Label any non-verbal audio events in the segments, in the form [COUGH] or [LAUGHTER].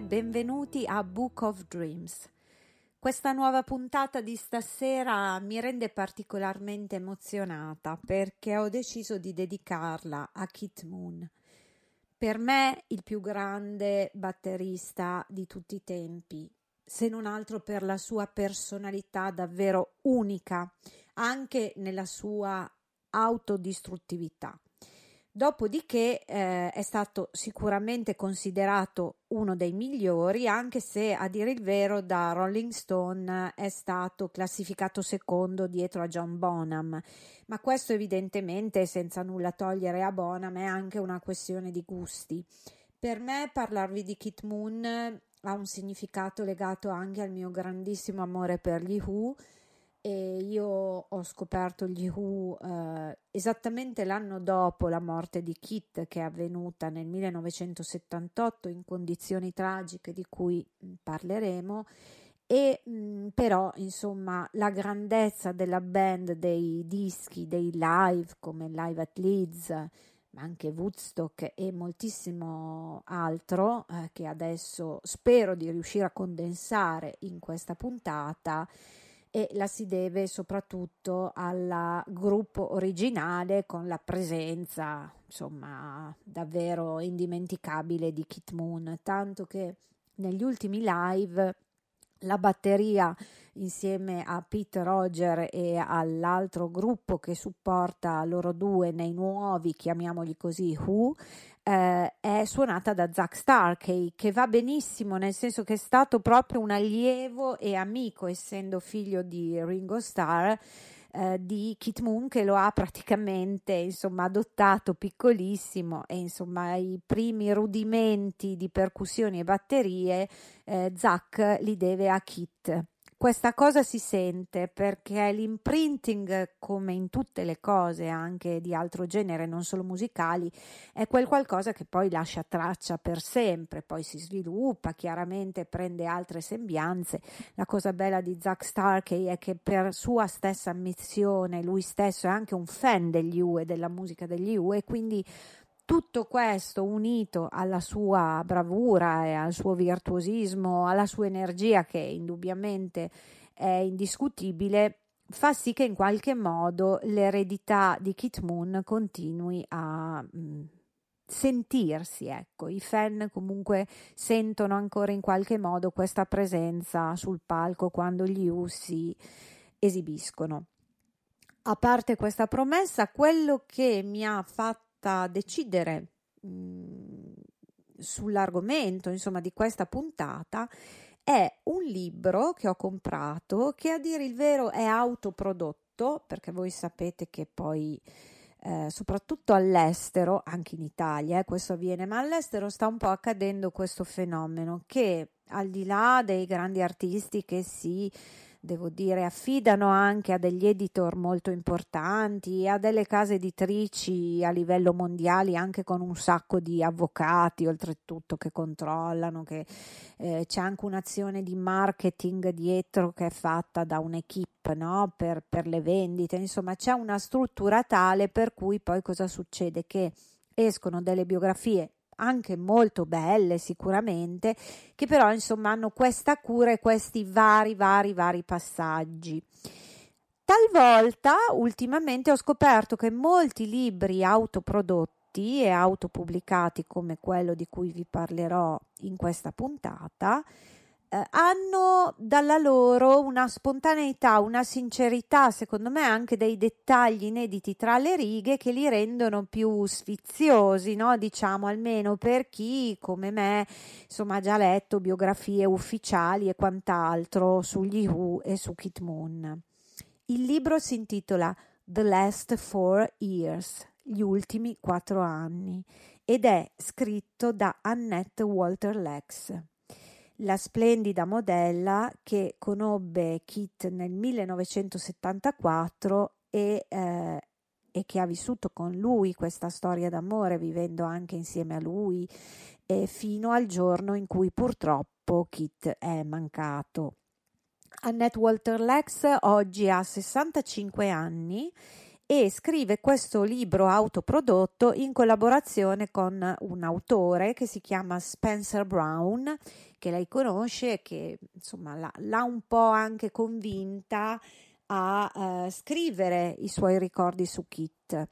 benvenuti a Book of Dreams. Questa nuova puntata di stasera mi rende particolarmente emozionata perché ho deciso di dedicarla a Kit Moon. Per me il più grande batterista di tutti i tempi, se non altro per la sua personalità davvero unica, anche nella sua autodistruttività. Dopodiché eh, è stato sicuramente considerato uno dei migliori, anche se a dire il vero da Rolling Stone è stato classificato secondo dietro a John Bonham, ma questo evidentemente senza nulla togliere a Bonham è anche una questione di gusti. Per me parlarvi di Kit Moon ha un significato legato anche al mio grandissimo amore per gli Who e io ho scoperto gli Who eh, esattamente l'anno dopo la morte di Kit che è avvenuta nel 1978 in condizioni tragiche di cui mm, parleremo. E mh, mm, però insomma la grandezza della band dei dischi dei live come Live at Leeds ma anche Woodstock e moltissimo altro eh, che adesso spero di riuscire a condensare in questa puntata e la si deve soprattutto al gruppo originale con la presenza insomma davvero indimenticabile di Kit Moon. Tanto che negli ultimi live la batteria insieme a Pete Roger e all'altro gruppo che supporta loro due nei nuovi, chiamiamoli così, Who, eh, è suonata da Zack Starkey, che va benissimo, nel senso che è stato proprio un allievo e amico, essendo figlio di Ringo Starr, eh, di Kit Moon che lo ha praticamente insomma adottato piccolissimo e insomma i primi rudimenti di percussioni e batterie eh, Zack li deve a Kit questa cosa si sente perché l'imprinting, come in tutte le cose anche di altro genere, non solo musicali, è quel qualcosa che poi lascia traccia per sempre, poi si sviluppa, chiaramente prende altre sembianze. La cosa bella di Zack Starkey è che per sua stessa ammissione, lui stesso è anche un fan degli U e della musica degli U e quindi tutto questo unito alla sua bravura e al suo virtuosismo, alla sua energia che indubbiamente è indiscutibile, fa sì che in qualche modo l'eredità di Kit Moon continui a, mm, sentirsi, ecco, i fan comunque sentono ancora in qualche modo questa presenza sul palco quando gli U si esibiscono. A parte questa promessa, quello che mi ha fatta decidere mh, mm, sull'argomento, insomma, di questa puntata è un libro che ho comprato che a dire il vero è autoprodotto, perché voi sapete che poi eh, soprattutto all'estero, anche in Italia, eh, questo avviene, ma all'estero sta un po' accadendo questo fenomeno che al di là dei grandi artisti che si devo dire, affidano anche a degli editor molto importanti, a delle case editrici a livello mondiale, anche con un sacco di avvocati, oltretutto, che controllano, che eh, c'è anche un'azione di marketing dietro che è fatta da un'equipe no? per, per le vendite, insomma c'è una struttura tale per cui poi cosa succede? Che escono delle biografie anche molto belle sicuramente, che però insomma hanno questa cura e questi vari, vari, vari passaggi. Talvolta ultimamente ho scoperto che molti libri autoprodotti e autopubblicati come quello di cui vi parlerò in questa puntata eh, hanno dalla loro una spontaneità, una sincerità, secondo me anche dei dettagli inediti tra le righe che li rendono più sfiziosi, no? diciamo almeno per chi come me insomma ha già letto biografie ufficiali e quant'altro sugli Who e su Kit Moon. Il libro si intitola The Last Four Years, gli ultimi quattro anni, ed è scritto da Annette Walter Lex la splendida modella che conobbe Kit nel 1974 e, eh, e, che ha vissuto con lui questa storia d'amore, vivendo anche insieme a lui, eh, fino al giorno in cui purtroppo Kit è mancato. Annette Walter Lex oggi ha 65 anni e scrive questo libro autoprodotto in collaborazione con un autore che si chiama Spencer Brown che lei conosce che insomma l'ha, l'ha un po' anche convinta a uh, scrivere i suoi ricordi su Kit.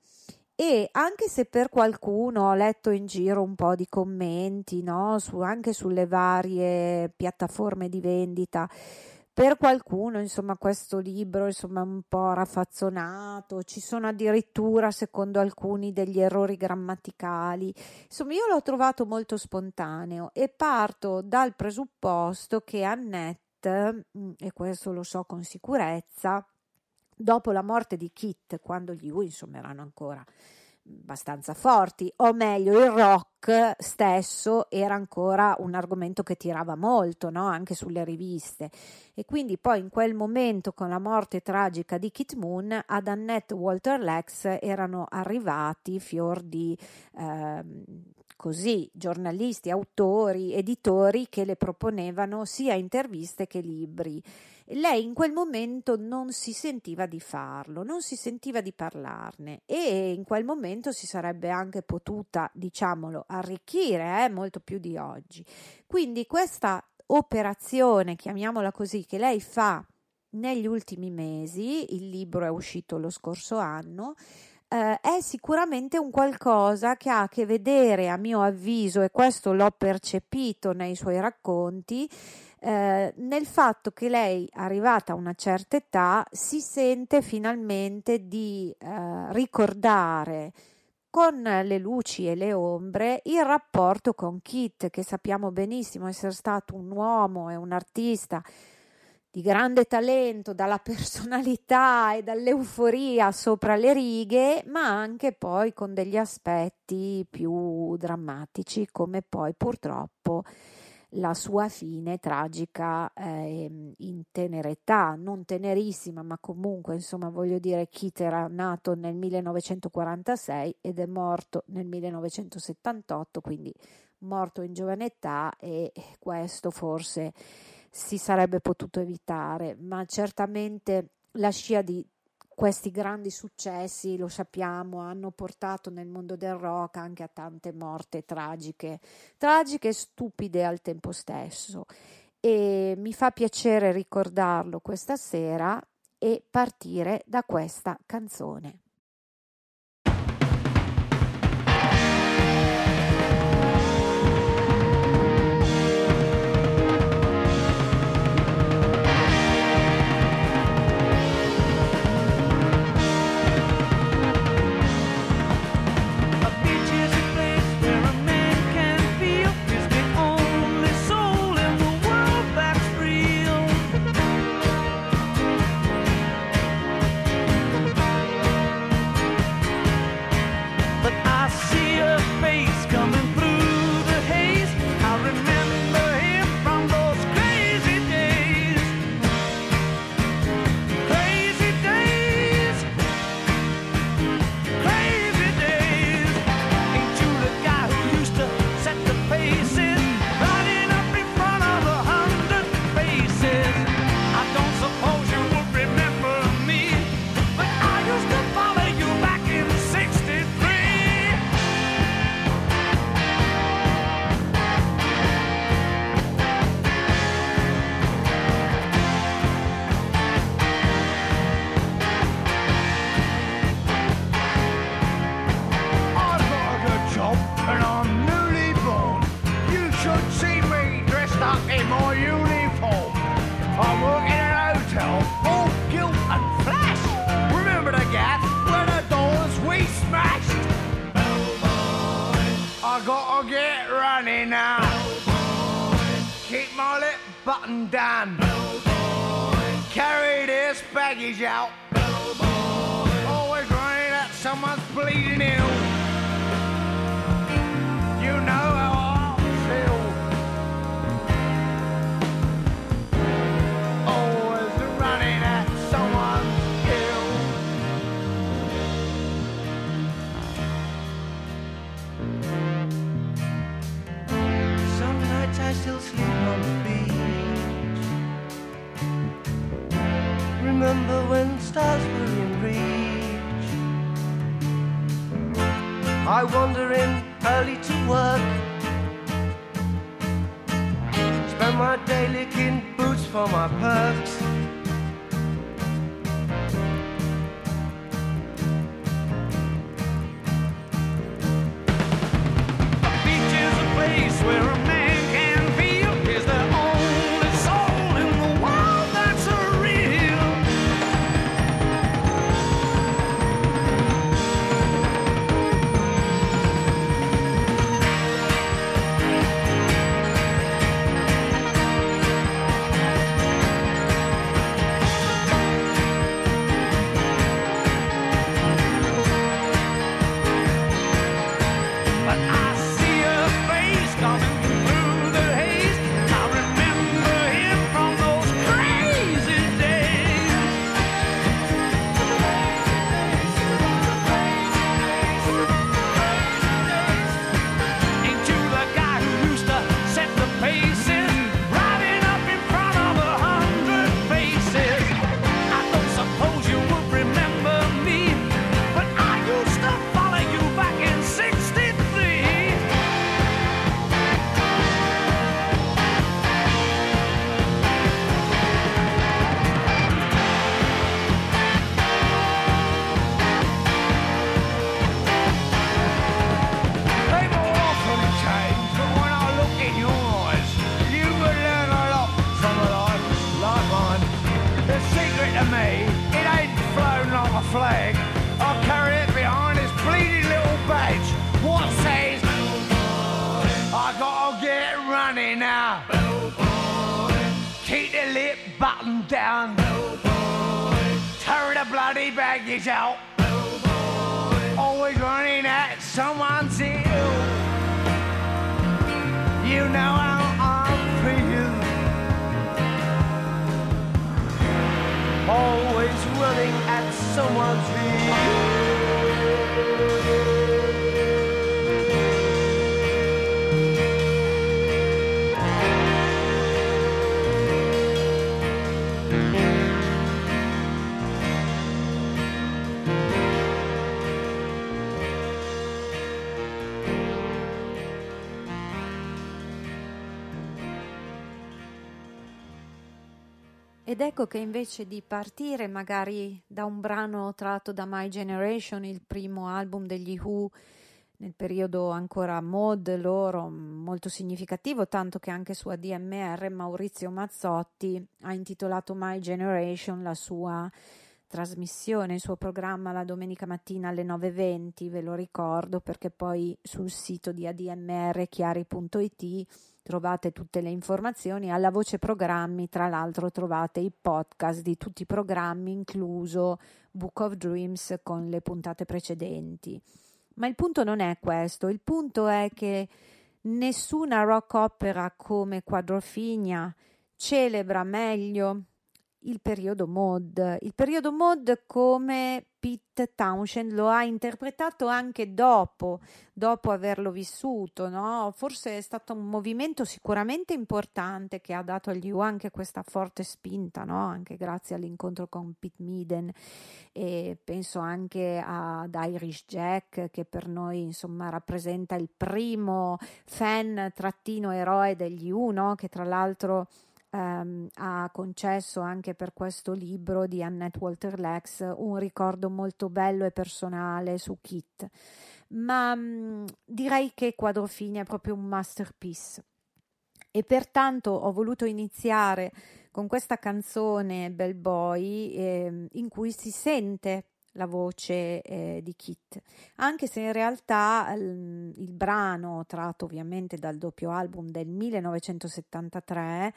E anche se per qualcuno ho letto in giro un po' di commenti, no? Su, anche sulle varie piattaforme di vendita, per qualcuno, insomma, questo libro insomma, è un po' raffazzonato, ci sono addirittura, secondo alcuni, degli errori grammaticali. Insomma, io l'ho trovato molto spontaneo e parto dal presupposto che Annette, mm, e questo lo so con sicurezza, dopo la morte di Kit, quando gli U, insomma, erano ancora abbastanza forti, o meglio il rock stesso era ancora un argomento che tirava molto, no? anche sulle riviste. E quindi poi in quel momento, con la morte tragica di Kit Moon, ad Annette Walter Lex erano arrivati fior di eh, così giornalisti, autori, editori che le proponevano sia interviste che libri lei in quel momento non si sentiva di farlo, non si sentiva di parlarne e in quel momento si sarebbe anche potuta, diciamolo, arricchire eh, molto più di oggi. Quindi questa operazione, chiamiamola così, che lei fa negli ultimi mesi, il libro è uscito lo scorso anno, eh, è sicuramente un qualcosa che ha a che vedere, a mio avviso, e questo l'ho percepito nei suoi racconti, eh, nel fatto che lei, arrivata a una certa età, si sente finalmente di eh, ricordare con le luci e le ombre il rapporto con Kit, che sappiamo benissimo essere stato un uomo e un artista di grande talento, dalla personalità e dall'euforia sopra le righe, ma anche poi con degli aspetti più drammatici, come poi purtroppo la sua fine tragica eh, in tenera età, non tenerissima, ma comunque, insomma, voglio dire, Kit era nato nel 1946 ed è morto nel 1978, quindi morto in giovane età e questo forse si sarebbe potuto evitare, ma certamente la scia di questi grandi successi, lo sappiamo, hanno portato nel mondo del rock anche a tante morte tragiche, tragiche e stupide al tempo stesso. E mi fa piacere ricordarlo questa sera e partire da questa canzone. Ed ecco che invece di partire magari da un brano tratto da My Generation, il primo album degli Who, nel periodo ancora mod loro, molto significativo, tanto che anche su ADMR Maurizio Mazzotti ha intitolato My Generation la sua trasmissione, il suo programma la domenica mattina alle 9.20, ve lo ricordo perché poi sul sito di ADMR chiari.it trovate tutte le informazioni. Alla voce programmi, tra l'altro, trovate i podcast di tutti i programmi, incluso Book of Dreams con le puntate precedenti. Ma il punto non è questo, il punto è che nessuna rock opera come Quadrofinia celebra meglio il periodo mod. Il periodo mod come Pete Townshend lo ha interpretato anche dopo, dopo averlo vissuto, no? Forse è stato un movimento sicuramente importante che ha dato agli U anche questa forte spinta, no? Anche grazie all'incontro con Pete Meaden e penso anche ad Irish Jack che per noi insomma rappresenta il primo fan trattino eroe degli U, no? Che tra l'altro ehm, ha concesso anche per questo libro di Annette Walter Lex un ricordo molto bello e personale su Kit. Ma mh, direi che Quadrofini è proprio un masterpiece. e pertanto ho voluto iniziare con questa canzone Bell Boy eh, in cui si sente la voce eh, di Kit, anche se in realtà il, il brano, tratto ovviamente dal doppio album del 1973,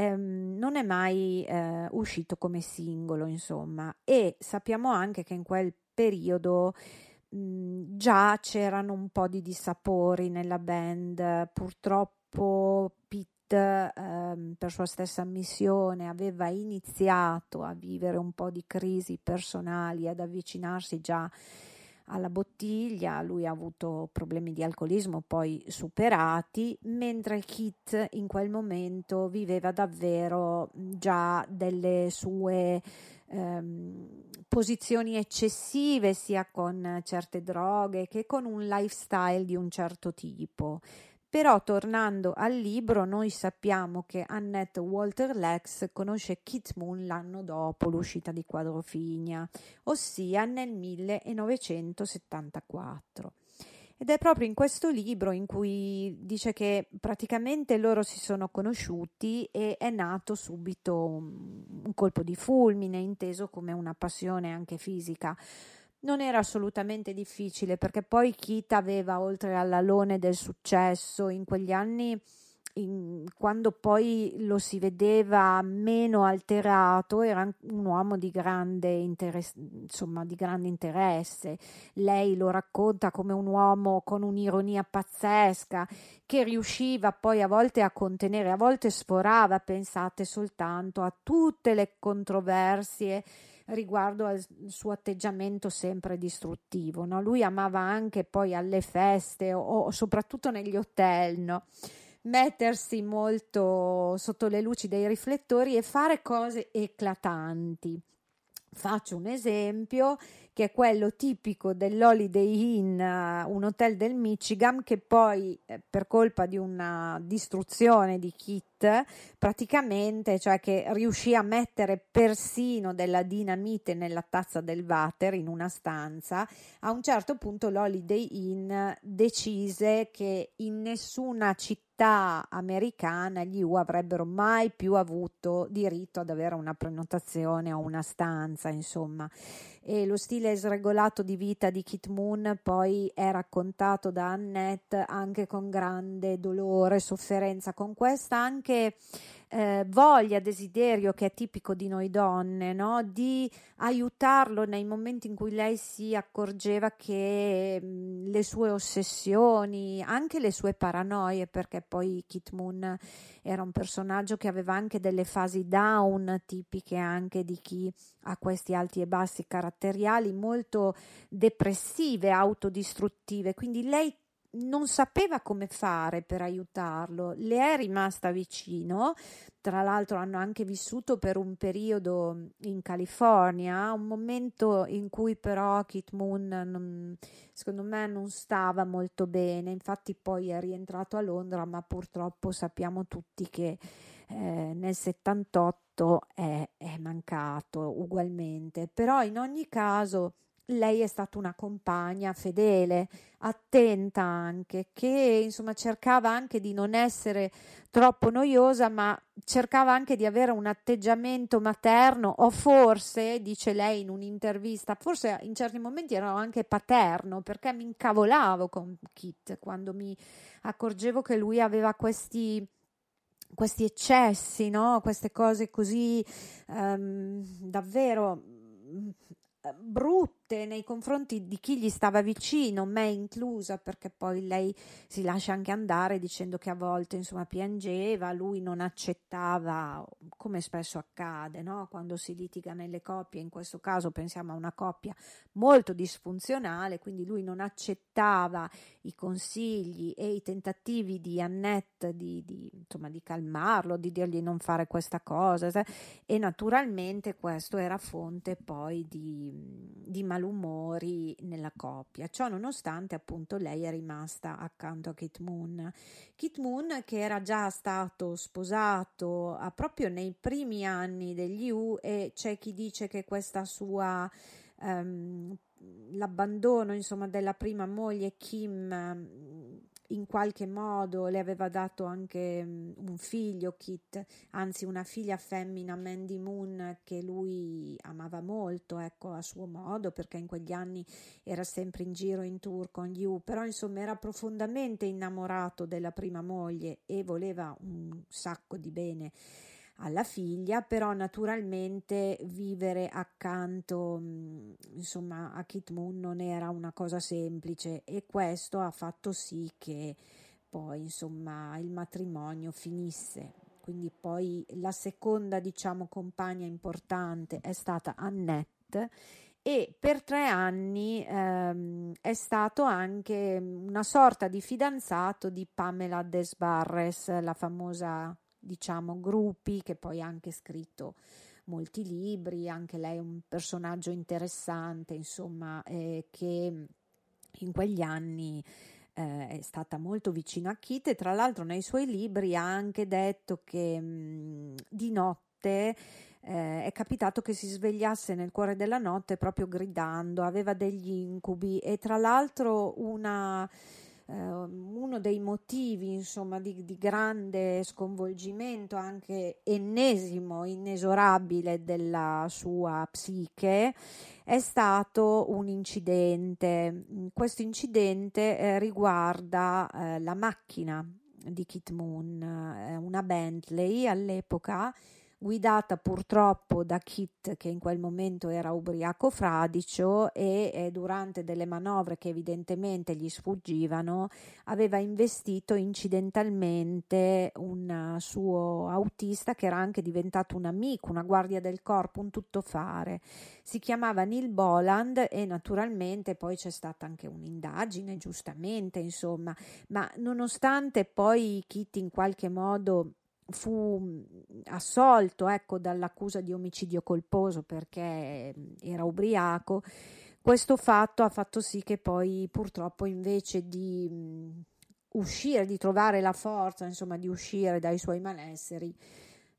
ehm, non è mai eh, uscito come singolo, insomma, e sappiamo anche che in quel periodo mh, già c'erano un po' di dissapori nella band, purtroppo Pitt, ehm, per sua stessa ammissione, aveva iniziato a vivere un po' di crisi personali, ad avvicinarsi già alla bottiglia, lui ha avuto problemi di alcolismo poi superati, mentre Kit in quel momento viveva davvero già delle sue ehm, posizioni eccessive sia con certe droghe che con un lifestyle di un certo tipo. Però tornando al libro, noi sappiamo che Annette Walter Lex conosce Kit Moon l'anno dopo l'uscita di Quadrofinia, ossia nel 1974. Ed è proprio in questo libro in cui dice che praticamente loro si sono conosciuti e è nato subito un, un colpo di fulmine, inteso come una passione anche fisica non era assolutamente difficile perché poi Kit aveva, oltre all'alone del successo, in quegli anni, in, quando poi lo si vedeva meno alterato, era un uomo di grande, interesse, insomma, di grande interesse. Lei lo racconta come un uomo con un'ironia pazzesca che riusciva poi a volte a contenere, a volte sforava, pensate soltanto a tutte le controversie riguardo al suo atteggiamento sempre distruttivo. No? Lui amava anche poi alle feste o, o soprattutto negli hotel, no? mettersi molto sotto le luci dei riflettori e fare cose eclatanti. Faccio un esempio che è quello tipico dell'Holiday Inn, un hotel del Michigan, che poi eh, per colpa di una distruzione di kit, praticamente, cioè che riuscì a mettere persino della dinamite nella tazza del water in una stanza, a un certo punto l'Holiday Inn decise che in nessuna città città americana gli U avrebbero mai più avuto diritto ad avere una prenotazione o una stanza, insomma. E lo stile sregolato di vita di Kit Moon poi è raccontato da Annette anche con grande dolore, sofferenza, con questa anche eh, voglia, desiderio che è tipico di noi donne, no? di aiutarlo nei momenti in cui lei si accorgeva che mh, mm, le sue ossessioni, anche le sue paranoie, perché poi Kit Moon era un personaggio che aveva anche delle fasi down tipiche anche di chi ha questi alti e bassi caratteriali molto depressive, autodistruttive, quindi lei non sapeva come fare per aiutarlo, le è rimasta vicino, tra l'altro hanno anche vissuto per un periodo in California, un momento in cui però Kit Moon non, secondo me non stava molto bene, infatti poi è rientrato a Londra, ma purtroppo sappiamo tutti che eh, nel 78 è, è mancato ugualmente, però in ogni caso lei è stata una compagna fedele, attenta anche, che insomma cercava anche di non essere troppo noiosa, ma cercava anche di avere un atteggiamento materno o forse, dice lei in un'intervista, forse in certi momenti ero anche paterno perché mi incavolavo con Kit quando mi accorgevo che lui aveva questi questi eccessi, no? queste cose così um, davvero eh, brutte nei confronti di chi gli stava vicino, me inclusa, perché poi lei si lascia anche andare dicendo che a volte insomma piangeva, lui non accettava, come spesso accade, no? quando si litiga nelle coppie, in questo caso pensiamo a una coppia molto disfunzionale, quindi lui non accettava i consigli e i tentativi di Annette di, di, insomma, di calmarlo, di dirgli non fare questa cosa e naturalmente questo era fonte poi di di, malumori nella coppia. Ciò nonostante, appunto, lei è rimasta accanto a Kit Moon. Kit Moon, che era già stato sposato proprio nei primi anni degli U, e c'è chi dice che questa sua um, l'abbandono insomma della prima moglie Kim in qualche modo le aveva dato anche um, un figlio, Kit, anzi una figlia femmina, Mandy Moon, che lui amava molto, ecco, a suo modo, perché in quegli anni era sempre in giro in tour con gli U, però insomma era profondamente innamorato della prima moglie e voleva un sacco di bene alla figlia, però naturalmente vivere accanto mm, insomma a Kit Moon non era una cosa semplice e questo ha fatto sì che poi insomma il matrimonio finisse. Quindi poi la seconda diciamo compagna importante è stata Annette e per tre anni ehm, è stato anche una sorta di fidanzato di Pamela Desbarres, la famosa diciamo, gruppi, che poi ha anche scritto molti libri, anche lei è un personaggio interessante, insomma, eh, che in quegli anni eh, è stata molto vicina a Kit e tra l'altro nei suoi libri ha anche detto che mh, di notte eh, è capitato che si svegliasse nel cuore della notte proprio gridando, aveva degli incubi e tra l'altro una uno dei motivi insomma di, di, grande sconvolgimento anche ennesimo inesorabile della sua psiche è stato un incidente. Questo incidente eh, riguarda eh, la macchina di Kit Moon eh, una Bentley all'epoca guidata purtroppo da Kit che in quel momento era ubriaco fradicio e eh, durante delle manovre che evidentemente gli sfuggivano aveva investito incidentalmente un suo autista che era anche diventato un amico, una guardia del corpo, un tuttofare. Si chiamava Neil Boland e naturalmente poi c'è stata anche un'indagine, giustamente, insomma, ma nonostante poi Kit in qualche modo fu assolto ecco, dall'accusa di omicidio colposo perché era ubriaco. Questo fatto ha fatto sì che poi purtroppo invece di uscire, di trovare la forza, insomma, di uscire dai suoi malesseri,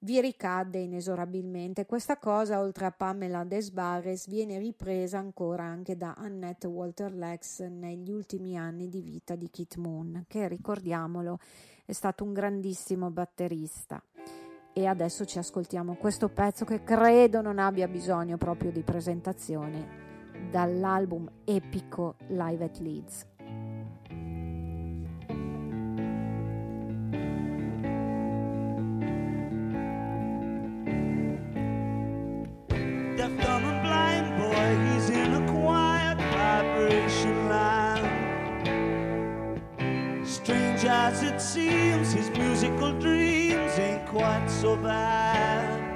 vi ricadde inesorabilmente. Questa cosa, oltre a Pamela Desbares, viene ripresa ancora anche da Annette Walter Lex negli ultimi anni di vita di Kit Moon, che ricordiamolo è stato un grandissimo batterista. E adesso ci ascoltiamo questo pezzo che credo non abbia bisogno proprio di presentazione dall'album epico Live at Leeds. As it seems, his musical dreams ain't quite so bad.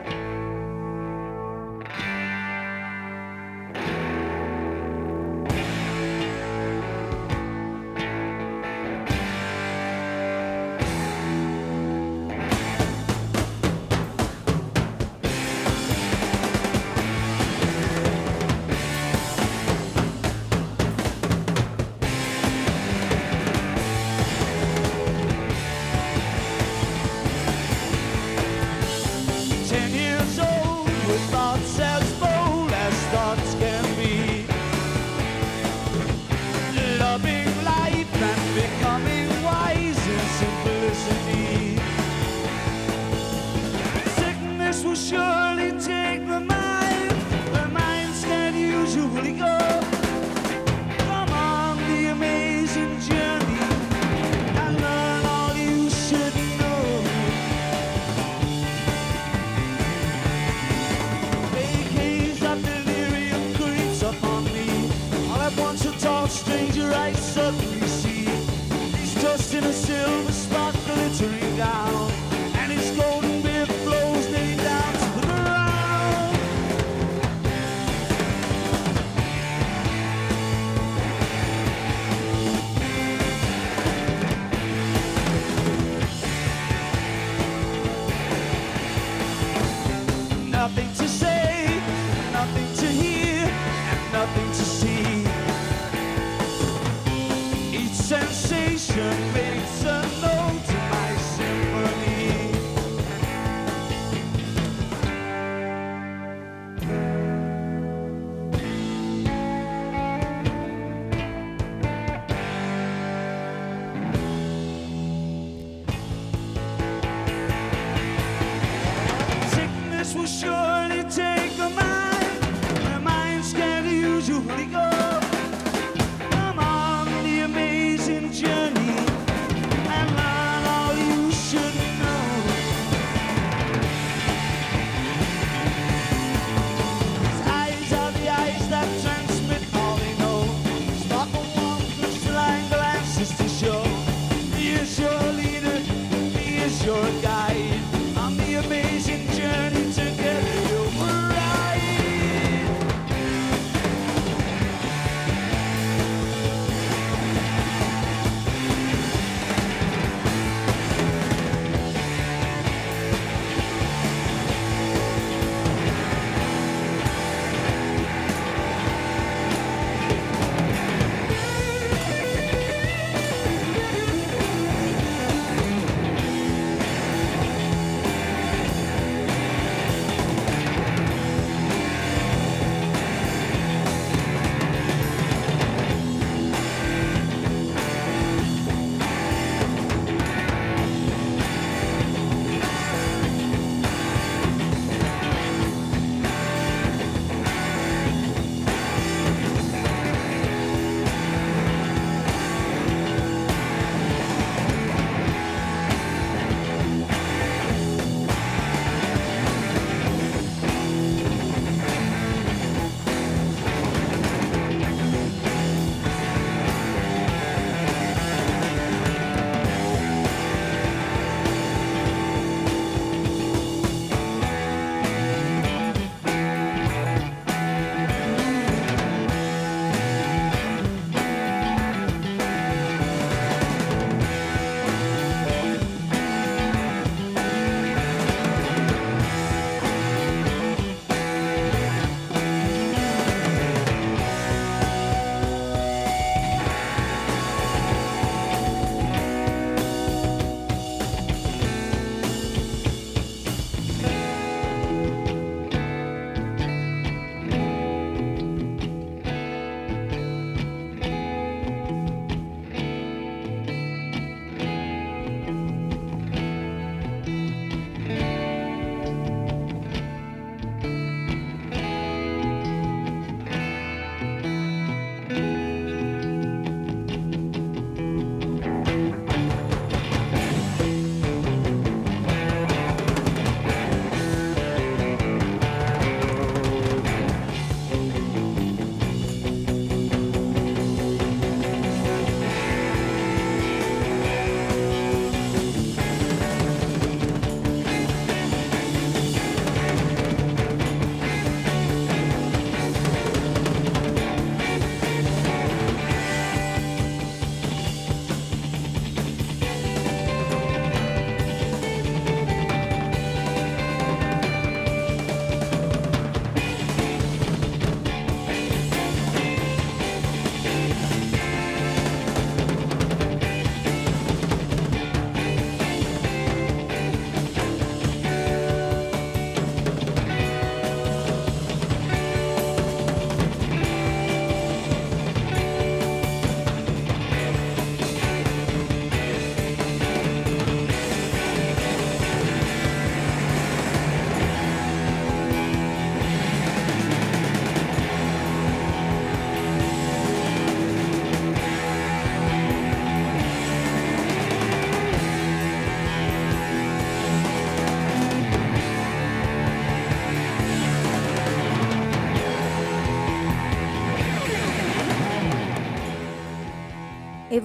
should be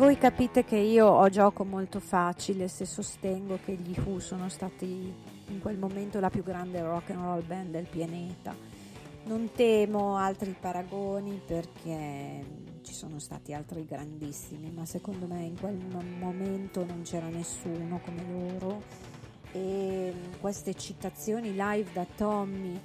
voi capite che io ho gioco molto facile se sostengo che gli Who sono stati in quel momento la più grande rock and roll band del pianeta. Non temo altri paragoni perché ci sono stati altri grandissimi, ma secondo me in quel momento non c'era nessuno come loro. E queste citazioni live da Tommy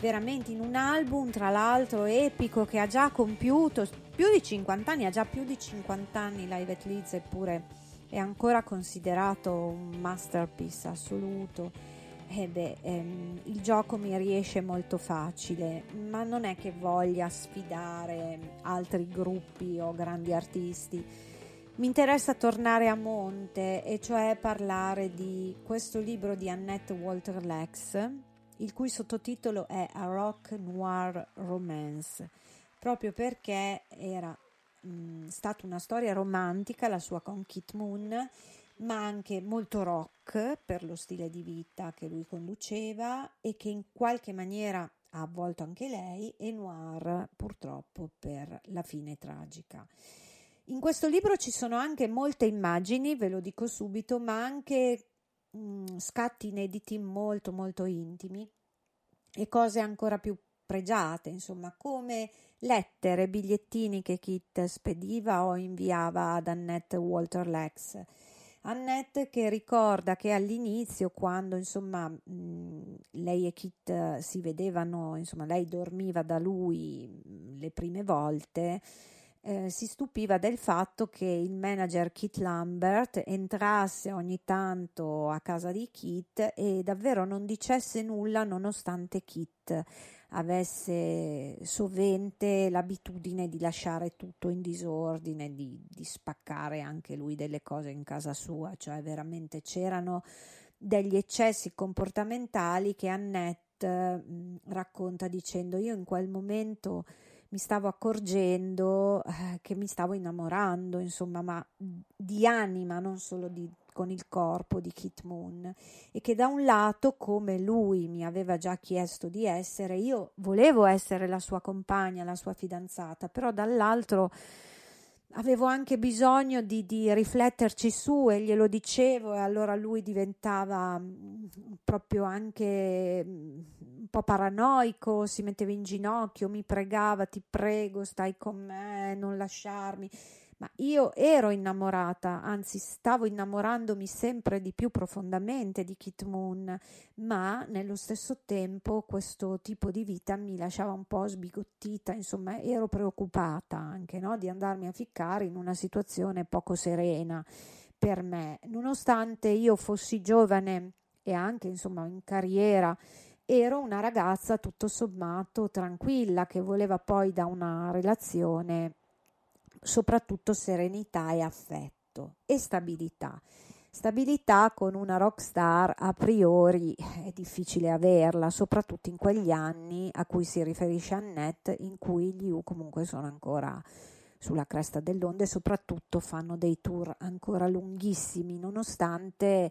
veramente in un album tra l'altro epico che ha già compiuto più di 50 anni, ha già più di 50 anni Live at Leeds eppure è ancora considerato un masterpiece assoluto. E beh, ehm, il gioco mi riesce molto facile, ma non è che voglia sfidare altri gruppi o grandi artisti. Mi interessa tornare a monte e cioè parlare di questo libro di Annette Walter Lex il cui sottotitolo è A Rock Noir Romance, proprio perché era mh, stata una storia romantica, la sua con Kit Moon, ma anche molto rock per lo stile di vita che lui conduceva e che in qualche maniera ha avvolto anche lei e noir purtroppo per la fine tragica. In questo libro ci sono anche molte immagini, ve lo dico subito, ma anche mh, scatti inediti molto molto intimi e cose ancora più pregiate, insomma, come lettere, bigliettini che Kit spediva o inviava ad Annette Walter Lex. Annette che ricorda che all'inizio, quando insomma mh, lei e Kit si vedevano, insomma lei dormiva da lui mh, le prime volte, eh, si stupiva del fatto che il manager Kit Lambert entrasse ogni tanto a casa di Kit e davvero non dicesse nulla nonostante Kit avesse sovente l'abitudine di lasciare tutto in disordine, di, di spaccare anche lui delle cose in casa sua, cioè veramente c'erano degli eccessi comportamentali che Annette mh, racconta dicendo io in quel momento mi stavo accorgendo eh, che mi stavo innamorando, insomma, ma di anima, non solo di, con il corpo di Kit Moon e che da un lato, come lui mi aveva già chiesto di essere, io volevo essere la sua compagna, la sua fidanzata, però dall'altro avevo anche bisogno di, di, rifletterci su e glielo dicevo e allora lui diventava mm, proprio anche mm, un po' paranoico, si metteva in ginocchio, mi pregava, ti prego, stai con me, non lasciarmi ma io ero innamorata, anzi stavo innamorandomi sempre di più profondamente di Kit Moon, ma nello stesso tempo questo tipo di vita mi lasciava un po' sbigottita, insomma ero preoccupata anche no? di andarmi a ficcare in una situazione poco serena per me, nonostante io fossi giovane e anche insomma in carriera ero una ragazza tutto sommato tranquilla che voleva poi da una relazione soprattutto serenità e affetto e stabilità. Stabilità con una rockstar a priori è difficile averla, soprattutto in quegli anni a cui si riferisce Annette, in cui gli U comunque sono ancora sulla cresta dell'onda e soprattutto fanno dei tour ancora lunghissimi, nonostante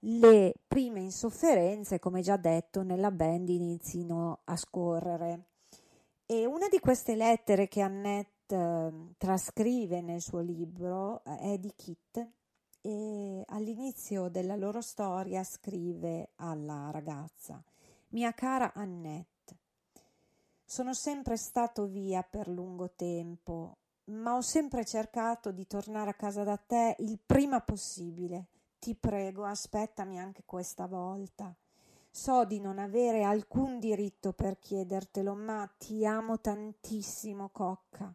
le prime insofferenze, come già detto, nella band inizino a scorrere. E una di queste lettere che Annette Ehm, trascrive nel suo libro eh, è di Kit e all'inizio della loro storia scrive alla ragazza Mia cara Annette, sono sempre stato via per lungo tempo, ma ho sempre cercato di tornare a casa da te il prima possibile. Ti prego, aspettami anche questa volta. So di non avere alcun diritto per chiedertelo, ma ti amo tantissimo, cocca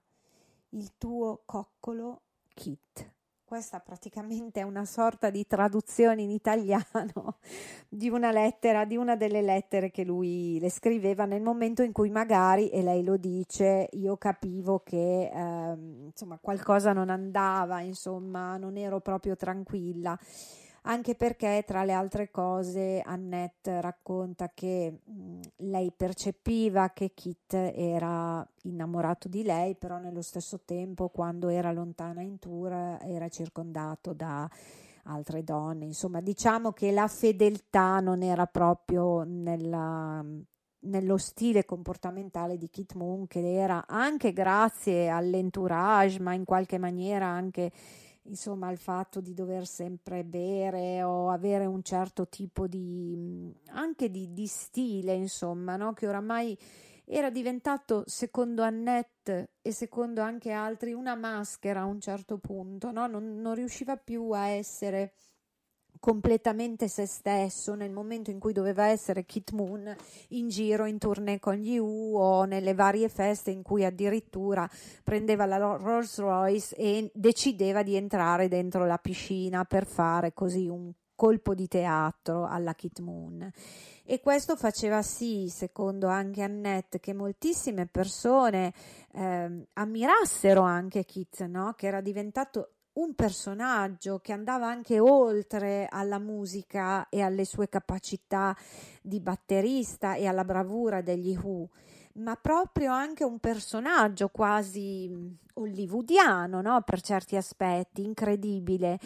il tuo coccolo kit. Questa praticamente è una sorta di traduzione in italiano [LAUGHS] di una lettera, di una delle lettere che lui le scriveva nel momento in cui magari, e lei lo dice, io capivo che eh, insomma qualcosa non andava, insomma non ero proprio tranquilla anche perché tra le altre cose Annette racconta che mh, lei percepiva che Kit era innamorato di lei, però nello stesso tempo quando era lontana in tour era circondato da altre donne, insomma diciamo che la fedeltà non era proprio nella, nello stile comportamentale di Kit Moon che era anche grazie all'entourage ma in qualche maniera anche insomma il fatto di dover sempre bere o avere un certo tipo di anche di, di stile insomma no? che oramai era diventato secondo Annette e secondo anche altri una maschera a un certo punto no? non, non riusciva più a essere completamente se stesso nel momento in cui doveva essere Kit Moon in giro in tournée con gli U o nelle varie feste in cui addirittura prendeva la Rolls Royce e decideva di entrare dentro la piscina per fare così un colpo di teatro alla Kit Moon. E questo faceva sì, secondo anche Annette, che moltissime persone eh, ammirassero anche Kit, no? che era diventato un personaggio che andava anche oltre alla musica e alle sue capacità di batterista e alla bravura degli Who, ma proprio anche un personaggio quasi hollywoodiano, no? per certi aspetti, incredibile.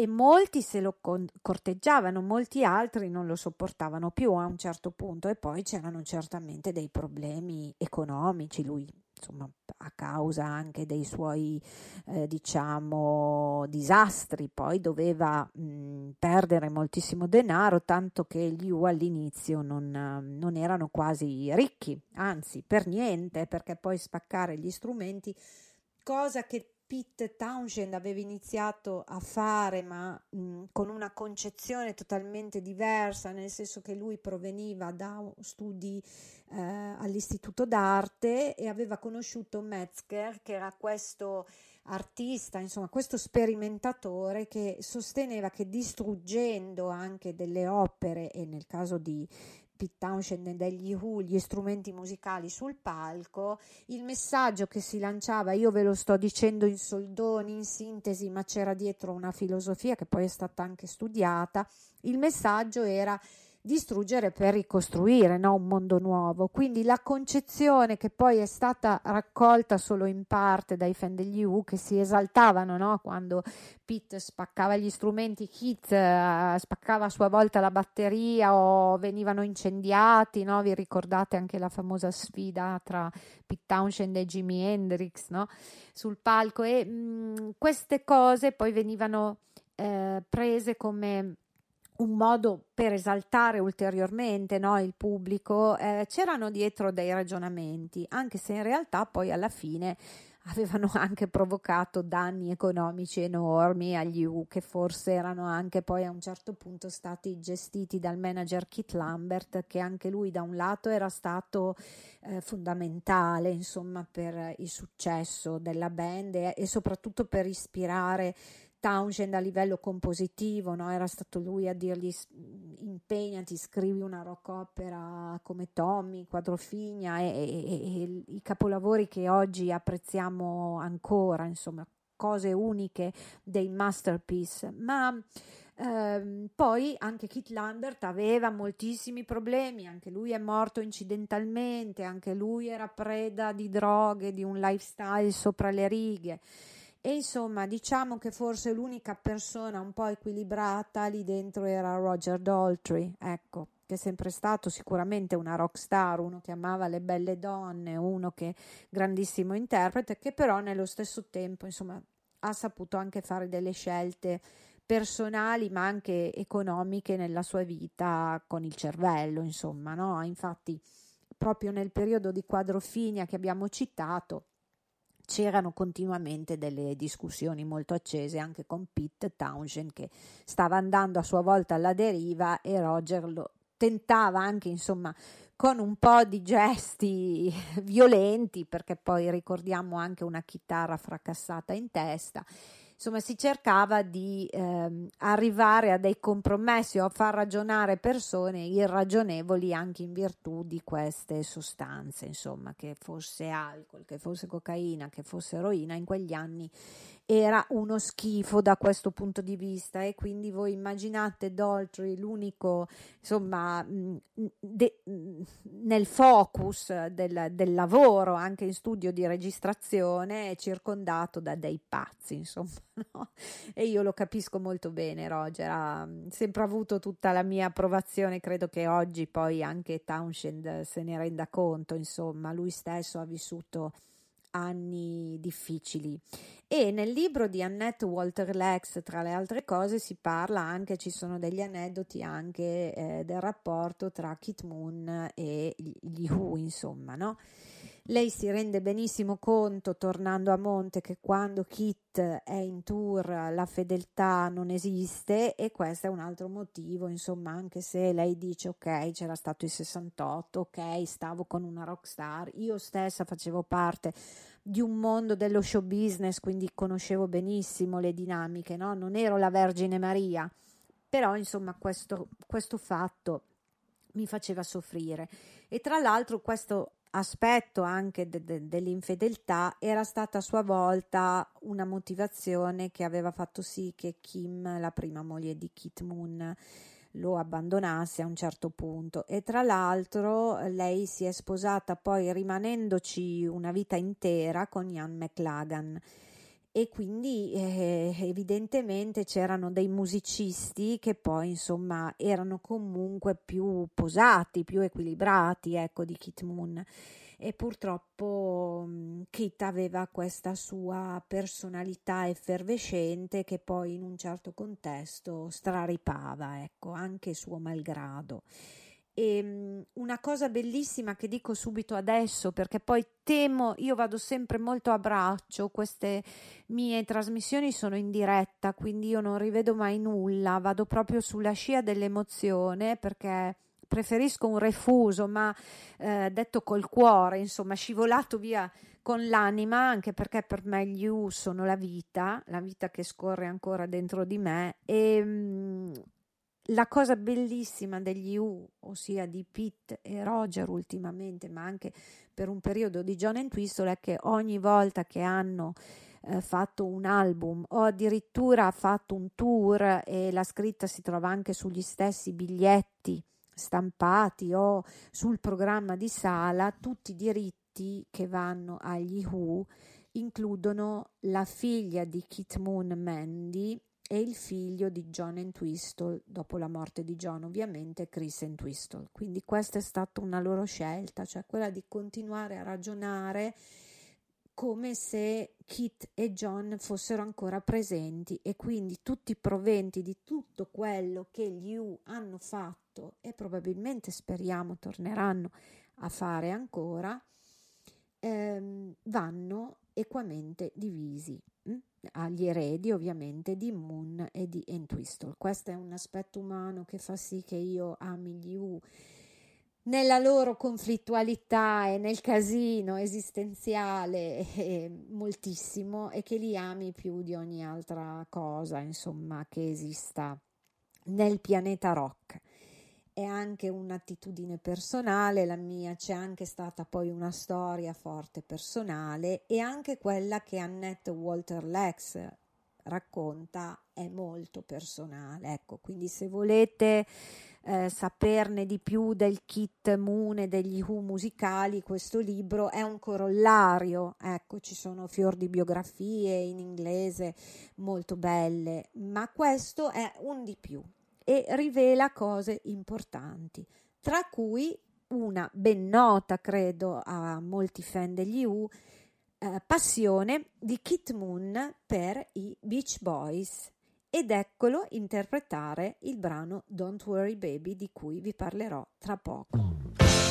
E molti se lo corteggiavano, molti altri non lo sopportavano più a un certo punto e poi c'erano certamente dei problemi economici. Lui insomma, a causa anche dei suoi, eh, diciamo, disastri, poi doveva mh, perdere moltissimo denaro, tanto che gli U all'inizio non, non erano quasi ricchi, anzi, per niente, perché poi spaccare gli strumenti, cosa che Pete Townshend aveva iniziato a fare, ma mh, con una concezione totalmente diversa, nel senso che lui proveniva da studi eh, all'istituto d'arte e aveva conosciuto Metzger, che era questo artista, insomma, questo sperimentatore che sosteneva che distruggendo anche delle opere e nel caso di Pete Townshend degli Who, gli strumenti musicali sul palco, il messaggio che si lanciava, io ve lo sto dicendo in soldoni, in sintesi, ma c'era dietro una filosofia che poi è stata anche studiata, il messaggio era distruggere per ricostruire no? un mondo nuovo. Quindi la concezione che poi è stata raccolta solo in parte dai fan degli U che si esaltavano no? quando Pete spaccava gli strumenti, Keith uh, spaccava a sua volta la batteria o venivano incendiati. No? Vi ricordate anche la famosa sfida tra Pete Townshend e Jimi Hendrix sul palco? E mh, mm, queste cose poi venivano eh, prese come un modo per esaltare ulteriormente no, il pubblico, eh, c'erano dietro dei ragionamenti, anche se in realtà poi alla fine avevano [LAUGHS] anche provocato danni economici enormi agli U che forse erano anche poi a un certo punto stati gestiti dal manager Kit Lambert che anche lui da un lato era stato eh, fondamentale insomma per il successo della band e, e soprattutto per ispirare Townshend a livello compositivo, no? era stato lui a dirgli impegnati, scrivi una rock opera come Tommy, Quadrofigna e, e, e, i capolavori che oggi apprezziamo ancora, insomma, cose uniche dei masterpiece, ma ehm, poi anche Kit Lambert aveva moltissimi problemi, anche lui è morto incidentalmente, anche lui era preda di droghe, di un lifestyle sopra le righe. E insomma, diciamo che forse l'unica persona un po' equilibrata lì dentro era Roger Daltrey, ecco, che è sempre stato sicuramente una rock star, uno che amava le belle donne, uno che grandissimo interprete, che però nello stesso tempo, insomma, ha saputo anche fare delle scelte personali ma anche economiche nella sua vita con il cervello, insomma, no? Infatti, proprio nel periodo di quadrofinia che abbiamo citato, c'erano continuamente delle discussioni molto accese anche con Pete Townshend che stava andando a sua volta alla deriva e Roger lo tentava anche insomma con un po' di gesti [LAUGHS] violenti perché poi ricordiamo anche una chitarra fracassata in testa insomma si cercava di ehm, arrivare a dei compromessi o a far ragionare persone irragionevoli anche in virtù di queste sostanze, insomma, che fosse alcol, che fosse cocaina, che fosse eroina, in quegli anni era uno schifo da questo punto di vista e quindi voi immaginate Daltrey l'unico insomma de, nel focus del, del, lavoro anche in studio di registrazione circondato da dei pazzi [LAUGHS] insomma no? e io lo capisco molto bene Roger ha sempre avuto tutta la mia approvazione credo che oggi poi anche Townshend se ne renda conto insomma lui stesso ha vissuto anni difficili. E nel libro di Annette Walter Lex, tra le altre cose, si parla anche, ci sono degli aneddoti anche eh, del rapporto tra Kit Moon e gli Who, insomma, no? Lei si rende benissimo conto, tornando a monte, che quando Kit è in tour la fedeltà non esiste e questo è un altro motivo, insomma, anche se lei dice ok, c'era stato il 68, ok, stavo con una rockstar, io stessa facevo parte di un mondo dello show business, quindi conoscevo benissimo le dinamiche, no? Non ero la Vergine Maria, però insomma questo, questo fatto mi faceva soffrire. E tra l'altro questo aspetto anche de- de- dell'infedeltà era stata a sua volta una motivazione che aveva fatto sì che Kim, la prima moglie di Kit Moon, lo abbandonasse a un certo punto. E tra l'altro lei si è sposata poi rimanendoci una vita intera con Ian McLagan e quindi eh, evidentemente c'erano dei musicisti che poi insomma erano comunque più posati, più equilibrati ecco di Kit Moon e purtroppo mm, Kit aveva questa sua personalità effervescente che poi in un certo contesto straripava, ecco, anche suo malgrado. E ehm, una cosa bellissima che dico subito adesso, perché poi temo, io vado sempre molto a braccio, queste mie trasmissioni sono in diretta, quindi io non rivedo mai nulla, vado proprio sulla scia dell'emozione perché preferisco un refuso, ma eh, detto col cuore, insomma, scivolato via con l'anima, anche perché per me gli U sono la vita, la vita che scorre ancora dentro di me. E mh, mm, la cosa bellissima degli U, ossia di Pete e Roger ultimamente, ma anche per un periodo di John Entwistle, è che ogni volta che hanno eh, fatto un album o addirittura fatto un tour e la scritta si trova anche sugli stessi biglietti stampati o sul programma di sala, tutti i diritti che vanno agli Who includono la figlia di Kit Moon Mandy e il figlio di John Entwistle, dopo la morte di John ovviamente, Chris Entwistle. Quindi questa è stata una loro scelta, cioè quella di continuare a ragionare come se Kit e John fossero ancora presenti e quindi tutti i proventi di tutto quello che gli U hanno fatto e probabilmente speriamo torneranno a fare ancora ehm, vanno equamente divisi? Agli eredi ovviamente di Moon e di Entwistle. Questo è un aspetto umano che fa sì che io ami gli U nella loro conflittualità e nel casino esistenziale eh, moltissimo e che li ami più di ogni altra cosa, insomma, che esista nel pianeta rock. È anche un'attitudine personale, la mia c'è anche stata poi una storia forte personale e anche quella che Annette Walter Lex racconta è molto personale. Ecco, quindi se volete eh, saperne di più del kit Moon e degli Who musicali, questo libro è un corollario, ecco, ci sono fior di biografie in inglese molto belle, ma questo è un di più e rivela cose importanti, tra cui una ben nota, credo, a molti fan degli Who, eh, passione di Kit Moon per i Beach Boys ed eccolo interpretare il brano Don't Worry Baby di cui vi parlerò tra poco.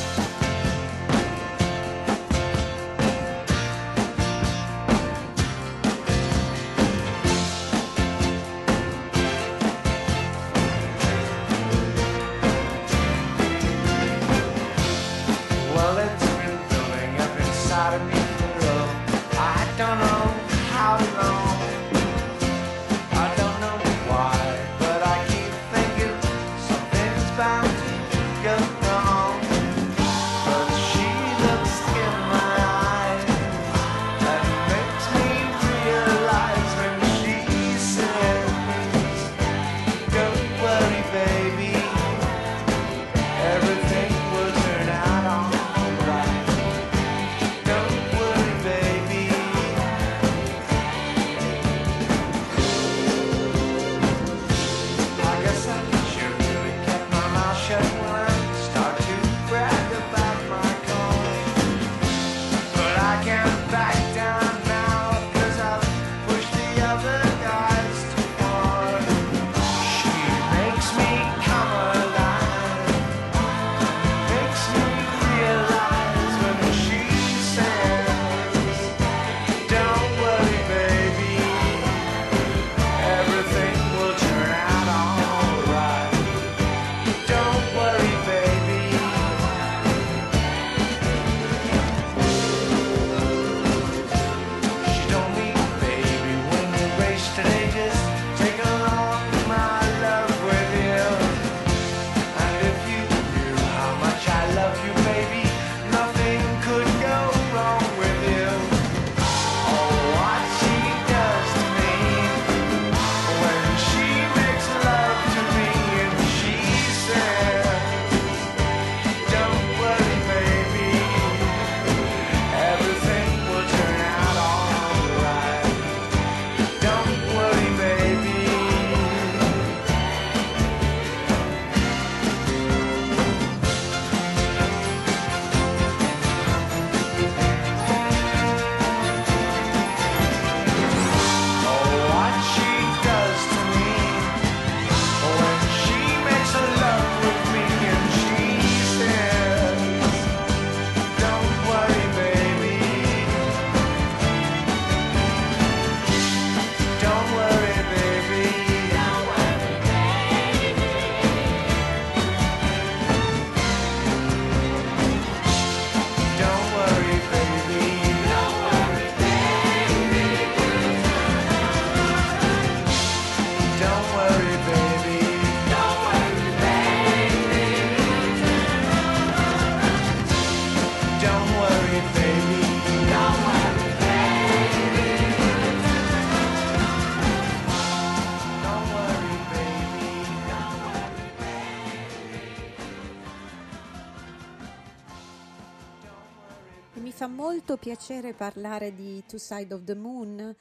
Piacere parlare di Two Side of the Moon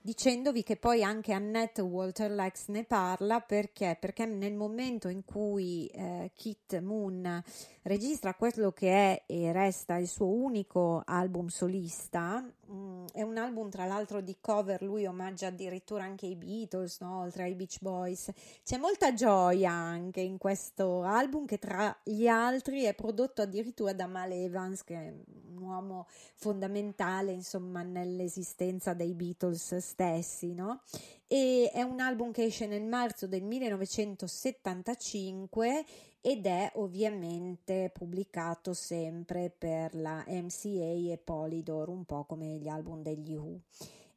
dicendovi che poi anche Annette Walter Lex ne parla perché? Perché nel momento in cui eh, Kit Moon registra quello che è e resta il suo unico album solista, mm, è un album tra l'altro di cover, lui omaggia addirittura anche i Beatles, no? oltre ai Beach Boys. C'è molta gioia anche in questo album che tra gli altri è prodotto addirittura da Mal Evans, che è un uomo fondamentale insomma nell'esistenza dei Beatles stessi, no? E è un album che esce nel marzo del 1975 ed è ovviamente pubblicato sempre per la MCA e Polydor, un po' come gli album degli Who.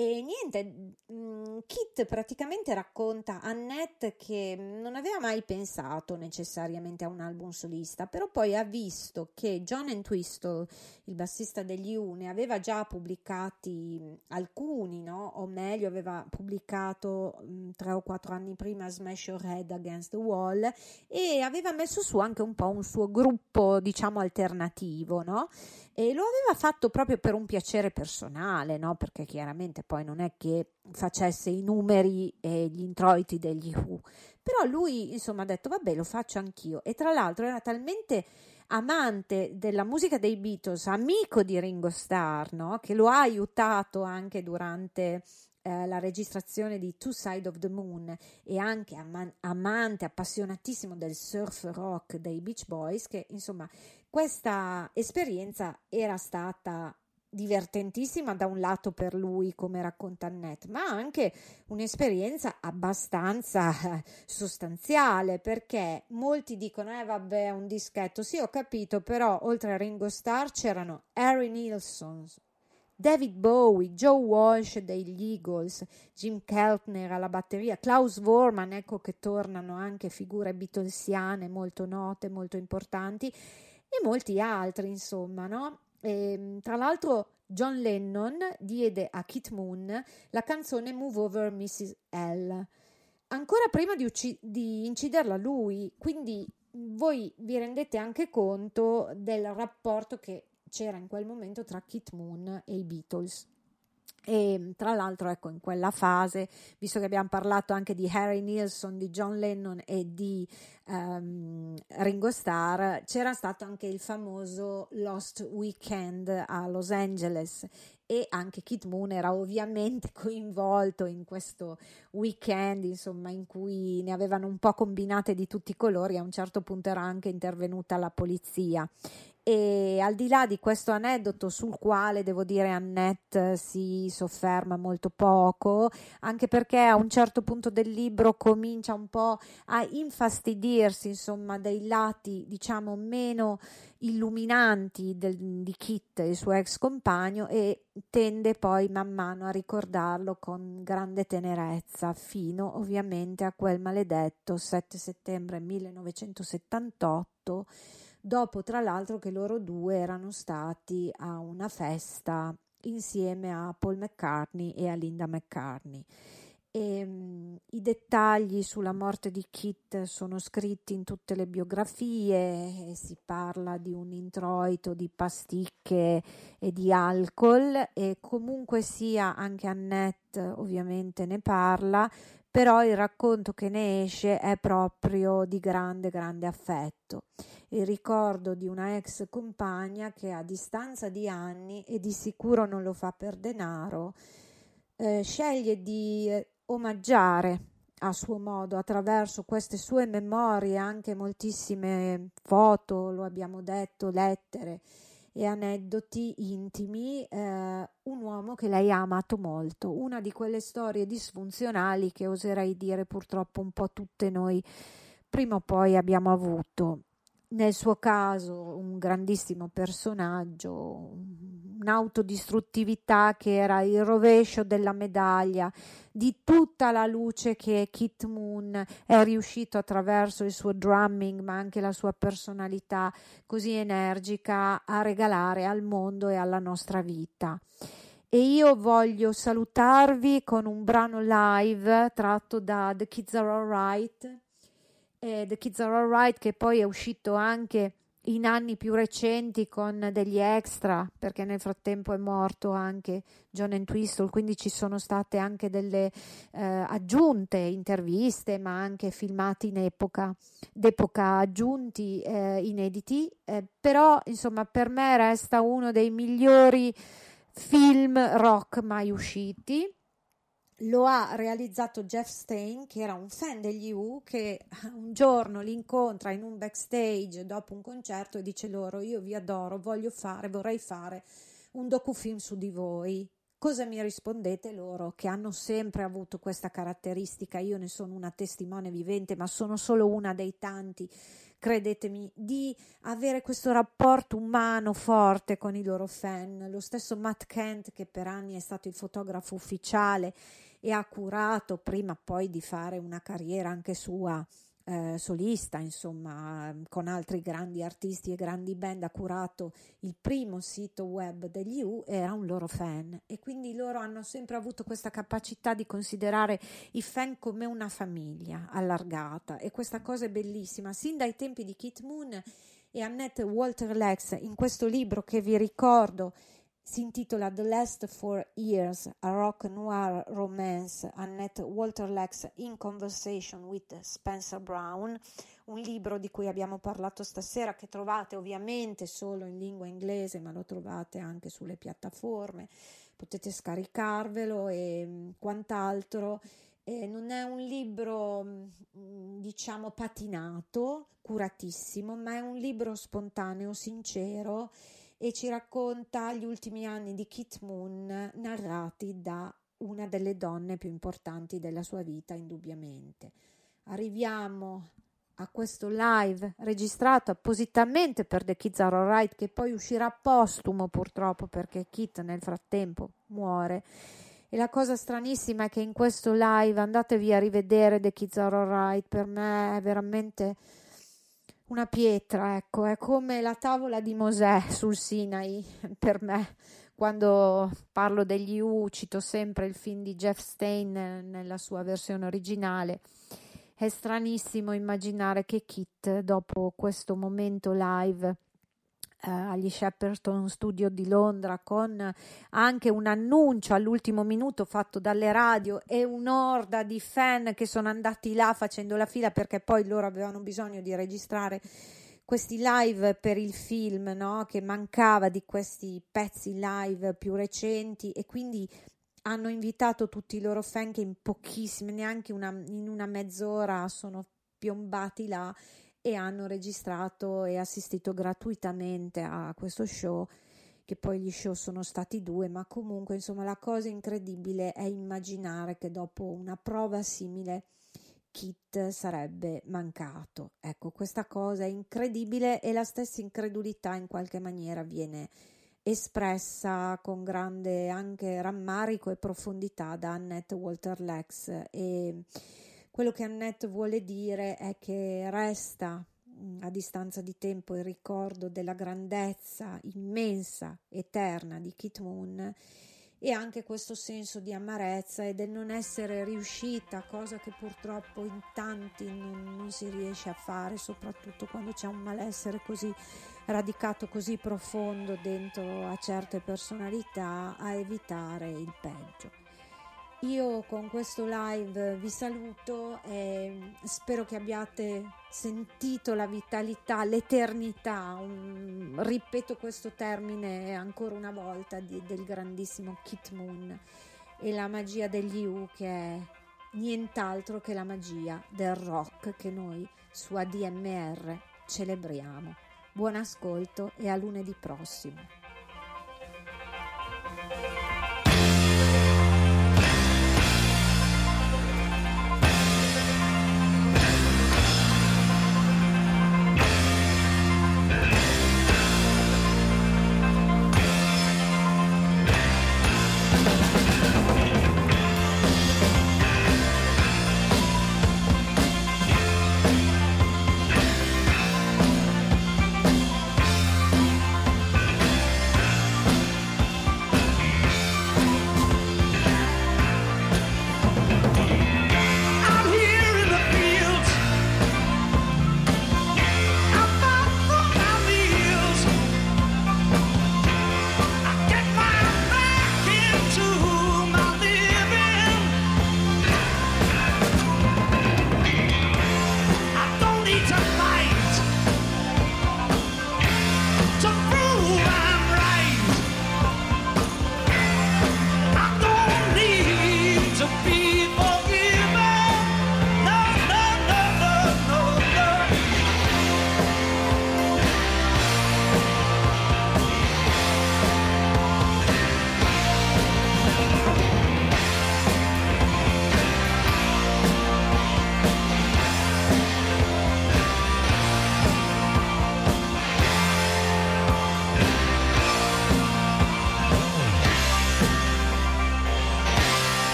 E niente, mm, Kit praticamente racconta a Annette che non aveva mai pensato necessariamente a un album solista, però poi ha visto che John Entwistle, il bassista degli U, aveva già pubblicati alcuni, no? o meglio aveva pubblicato mm, tre o quattro anni prima Smash Your Head Against the Wall e aveva messo su anche un po' un suo gruppo, diciamo, alternativo, no? E lo aveva fatto proprio per un piacere personale, no? Perché chiaramente poi non è che facesse i numeri e gli introiti degli Who. Però lui, insomma, ha detto, vabbè, lo faccio anch'io. E tra l'altro era talmente amante della musica dei Beatles, amico di Ringo Starr, no? Che lo ha aiutato anche durante eh, la registrazione di Two Side of the Moon e anche am- amante, appassionatissimo del surf rock dei Beach Boys, che insomma questa esperienza era stata divertentissima da un lato per lui, come racconta Annette, ma anche un'esperienza abbastanza eh, sostanziale perché molti dicono: Eh, vabbè, un dischetto. Sì, ho capito, però oltre a Ringo Starr c'erano Harry Nilsson, David Bowie, Joe Walsh degli Eagles, Jim Keltner alla batteria, Klaus Vorman, ecco che tornano anche figure beatlesiane molto note, molto importanti e molti altri, insomma, no? E, ehm, tra l'altro John Lennon diede a Kit Moon la canzone Move Over Mrs. L. Ancora prima di, ucc- di inciderla lui, quindi voi vi rendete anche conto del rapporto che c'era in quel momento tra Kit Moon e i Beatles. E tra l'altro, ecco, in quella fase, visto che abbiamo parlato anche di Harry Nilsson, di John Lennon e di um, Ringo Starr, c'era stato anche il famoso Lost Weekend a Los Angeles e anche Kit Moon era ovviamente [LAUGHS] coinvolto in questo weekend, insomma, in cui ne avevano un po' combinate di tutti i colori. A un certo punto era anche intervenuta la polizia e al di là di questo aneddoto sul quale devo dire Annette si sofferma molto poco, anche perché a un certo punto del libro comincia un po' a infastidirsi, insomma, dei lati, diciamo, meno illuminanti del, di Kit, il suo ex compagno, e tende poi man mano a ricordarlo con grande tenerezza, fino ovviamente a quel maledetto 7 settembre 1978 dopo tra l'altro che loro due erano stati a una festa insieme a Paul McCartney e a Linda McCartney. E, um, I dettagli sulla morte di Kit sono scritti in tutte le biografie, si parla di un introito di pasticche e di alcol e comunque sia anche Annette ovviamente ne parla, però il racconto che ne esce è proprio di grande, grande affetto. Il ricordo di una ex compagna che a distanza di anni, e di sicuro non lo fa per denaro, eh, sceglie di eh, omaggiare a suo modo attraverso queste sue memorie, anche moltissime foto, lo abbiamo detto, lettere e aneddoti intimi, eh, un uomo che lei ha amato molto, una di quelle storie disfunzionali che oserei dire purtroppo un po' tutte noi prima o poi abbiamo avuto nel suo caso un grandissimo personaggio, un'autodistruttività che era il rovescio della medaglia di tutta la luce che Kit Moon è riuscito attraverso il suo drumming ma anche la sua personalità così energica a regalare al mondo e alla nostra vita. E io voglio salutarvi con un brano live tratto da The Kids Are Alright eh, The Kids Are Alright che poi è uscito anche in anni più recenti con degli extra, perché nel frattempo è morto anche John Entwistle, quindi ci sono state anche delle eh, aggiunte interviste, ma anche filmati in epoca, d'epoca aggiunti, eh, inediti, eh, però insomma per me resta uno dei migliori film rock mai usciti lo ha realizzato Jeff Stein, che era un fan degli U, che un giorno li incontra in un backstage dopo un concerto e dice loro: Io vi adoro, voglio fare, vorrei fare un docufilm su di voi. Cosa mi rispondete loro? Che hanno sempre avuto questa caratteristica. Io ne sono una testimone vivente, ma sono solo una dei tanti credetemi, di avere questo rapporto umano forte con i loro fan. Lo stesso Matt Kent, che per anni è stato il fotografo ufficiale e ha curato prima poi di fare una carriera anche sua eh, solista, insomma, con altri grandi artisti e grandi band, ha curato il primo sito web degli U, era un loro fan. E quindi loro hanno sempre avuto questa capacità di considerare i fan come una famiglia allargata. E questa cosa è bellissima, sin dai tempi di Kit Moon e Annette Walter Lex in questo libro che vi ricordo si intitola The Last Four Years, a rock noir romance, Annette Walter Lex in Conversation with Spencer Brown, un libro di cui abbiamo parlato stasera che trovate ovviamente solo in lingua inglese, ma lo trovate anche sulle piattaforme, potete scaricarvelo e mm, quant'altro. Eh, non è un libro, mm, diciamo, patinato, curatissimo, ma è un libro spontaneo, sincero e ci racconta gli ultimi anni di Kit Moon narrati da una delle donne più importanti della sua vita, indubbiamente. Arriviamo a questo live registrato appositamente per The Kids Are Alright, che poi uscirà postumo purtroppo perché Kit nel frattempo muore. E la cosa stranissima è che in questo live andatevi a rivedere The Kids Are Alright, per me è veramente una pietra, ecco, è come la tavola di Mosè sul Sinai [LAUGHS] per me. Quando parlo degli U cito sempre il film di Jeff Stein nella sua versione originale. È stranissimo immaginare che Kit, dopo questo momento live, eh, agli Shepperton Studio di Londra con anche un annuncio all'ultimo minuto fatto dalle radio e un'orda di fan che sono andati là facendo la fila perché poi loro avevano bisogno di registrare questi live per il film, no? che mancava di questi pezzi live più recenti e quindi hanno invitato tutti i loro fan che in pochissime, neanche una, in una mezz'ora sono piombati là e hanno registrato e assistito gratuitamente a questo show che poi gli show sono stati due, ma comunque insomma la cosa incredibile è immaginare che dopo una prova simile Kit sarebbe mancato. Ecco, questa cosa è incredibile e la stessa incredulità in qualche maniera viene espressa con grande anche rammarico e profondità da Annette Walter Lex e quello che Annette vuole dire è che resta mm, a distanza di tempo il ricordo della grandezza immensa, eterna di Kit Moon e anche questo senso di amarezza e del non essere riuscita, cosa che purtroppo in tanti non, non, si riesce a fare, soprattutto quando c'è un malessere così radicato, così profondo dentro a certe personalità, a evitare il peggio. Io con questo live vi saluto e spero che abbiate sentito la vitalità, l'eternità, un, ripeto questo termine ancora una volta, di, del grandissimo Kit Moon e la magia degli U che è nient'altro che la magia del rock che noi su ADMR celebriamo. Buon ascolto e a lunedì prossimo.